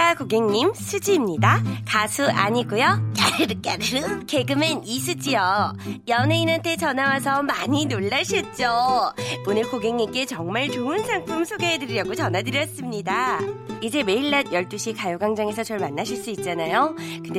반갑습니다, 고객님. 수지입니다. 가수 아니고요. 까르르 까르르 개그맨 이수지요. 연예인한테 전화와서 많이 놀라셨죠? 오늘 고객님께 정말 좋은 상품 소개해드리려고 전화드렸습니다. 이제 매일 낮 12시 가요광장에서 절 만나실 수 있잖아요. 근데